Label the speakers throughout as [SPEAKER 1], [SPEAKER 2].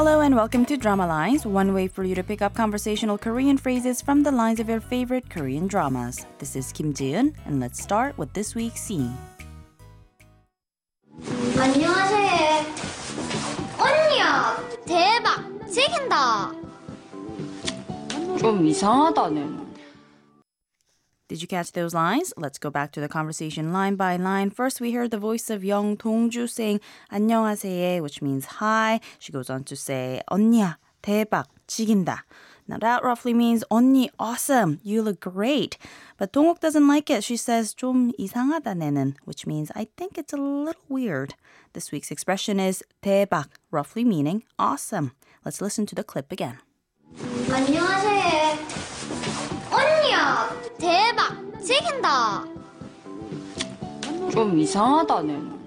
[SPEAKER 1] Hello and welcome to Drama Lines, one way for you to pick up conversational Korean phrases from the lines of your favorite Korean dramas. This is Kim Ji-eun, and let's start with this week's scene.
[SPEAKER 2] 안녕하세요. 언니야, 대박, 찍힌다.
[SPEAKER 3] 좀 이상하다네.
[SPEAKER 1] Did you catch those lines? Let's go back to the conversation line by line. First, we heard the voice of Young Dongju saying 안녕하세요, which means hi. She goes on to say 언니야, 대박, 지긴다. Now that roughly means 언니, awesome, you look great. But Dongok doesn't like it. She says 좀 이상하다 내는, which means I think it's a little weird. This week's expression is 대박, roughly meaning awesome. Let's listen to the clip again.
[SPEAKER 2] 안녕하세요. 찍힌다.
[SPEAKER 3] 좀 이상하다네.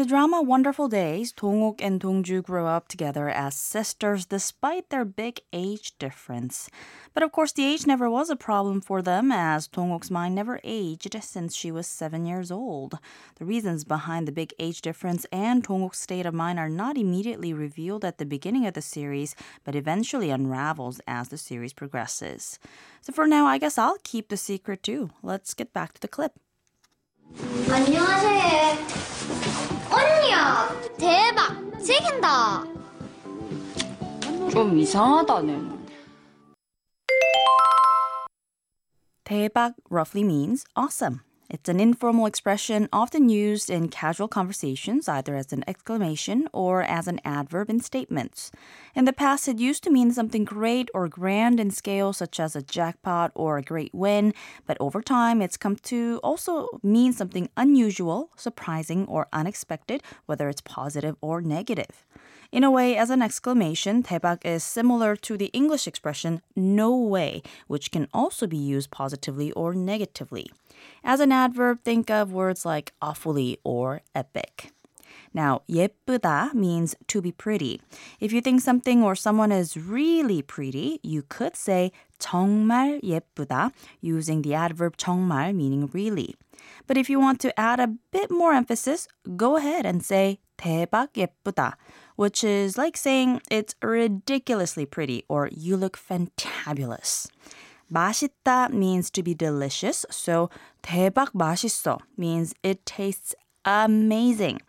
[SPEAKER 1] the drama Wonderful Days, Dongok and Dongju grow up together as sisters despite their big age difference. But of course, the age never was a problem for them as Dongok's mind never aged since she was seven years old. The reasons behind the big age difference and Dongok's state of mind are not immediately revealed at the beginning of the series, but eventually unravels as the series progresses. So for now, I guess I'll keep the secret too. Let's get back to the clip.
[SPEAKER 2] 안녕하세요. 대박, 찍힌다.
[SPEAKER 3] 좀 이상하다네.
[SPEAKER 1] 대박 roughly means awesome. It's an informal expression often used in casual conversations, either as an exclamation or as an adverb in statements. In the past, it used to mean something great or grand in scale, such as a jackpot or a great win, but over time, it's come to also mean something unusual, surprising, or unexpected, whether it's positive or negative. In a way, as an exclamation, 대박 is similar to the English expression no way, which can also be used positively or negatively. As an adverb, think of words like awfully or epic. Now, 예쁘다 means to be pretty. If you think something or someone is really pretty, you could say 정말 예쁘다 using the adverb 정말 meaning really. But if you want to add a bit more emphasis, go ahead and say 대박 예쁘다, which is like saying it's ridiculously pretty or you look fantabulous. 맛있다 means to be delicious, so 대박 맛있어 means it tastes amazing.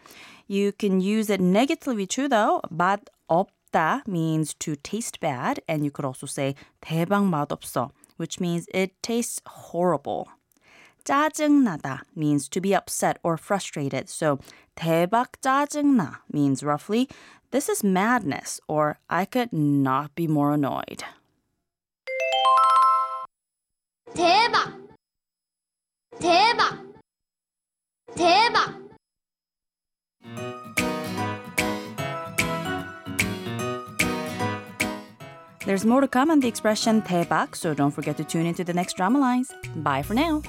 [SPEAKER 1] You can use it negatively too though. 맛 없다 means to taste bad, and you could also say 대박 맛없어, which means it tastes horrible. 짜증나다 means to be upset or frustrated. So 대박 짜증나 means roughly this is madness or I could not be more annoyed.
[SPEAKER 2] 대박 대박 대박
[SPEAKER 1] There's more to come on the expression daebak, so don't forget to tune into the next drama lines. Bye for now.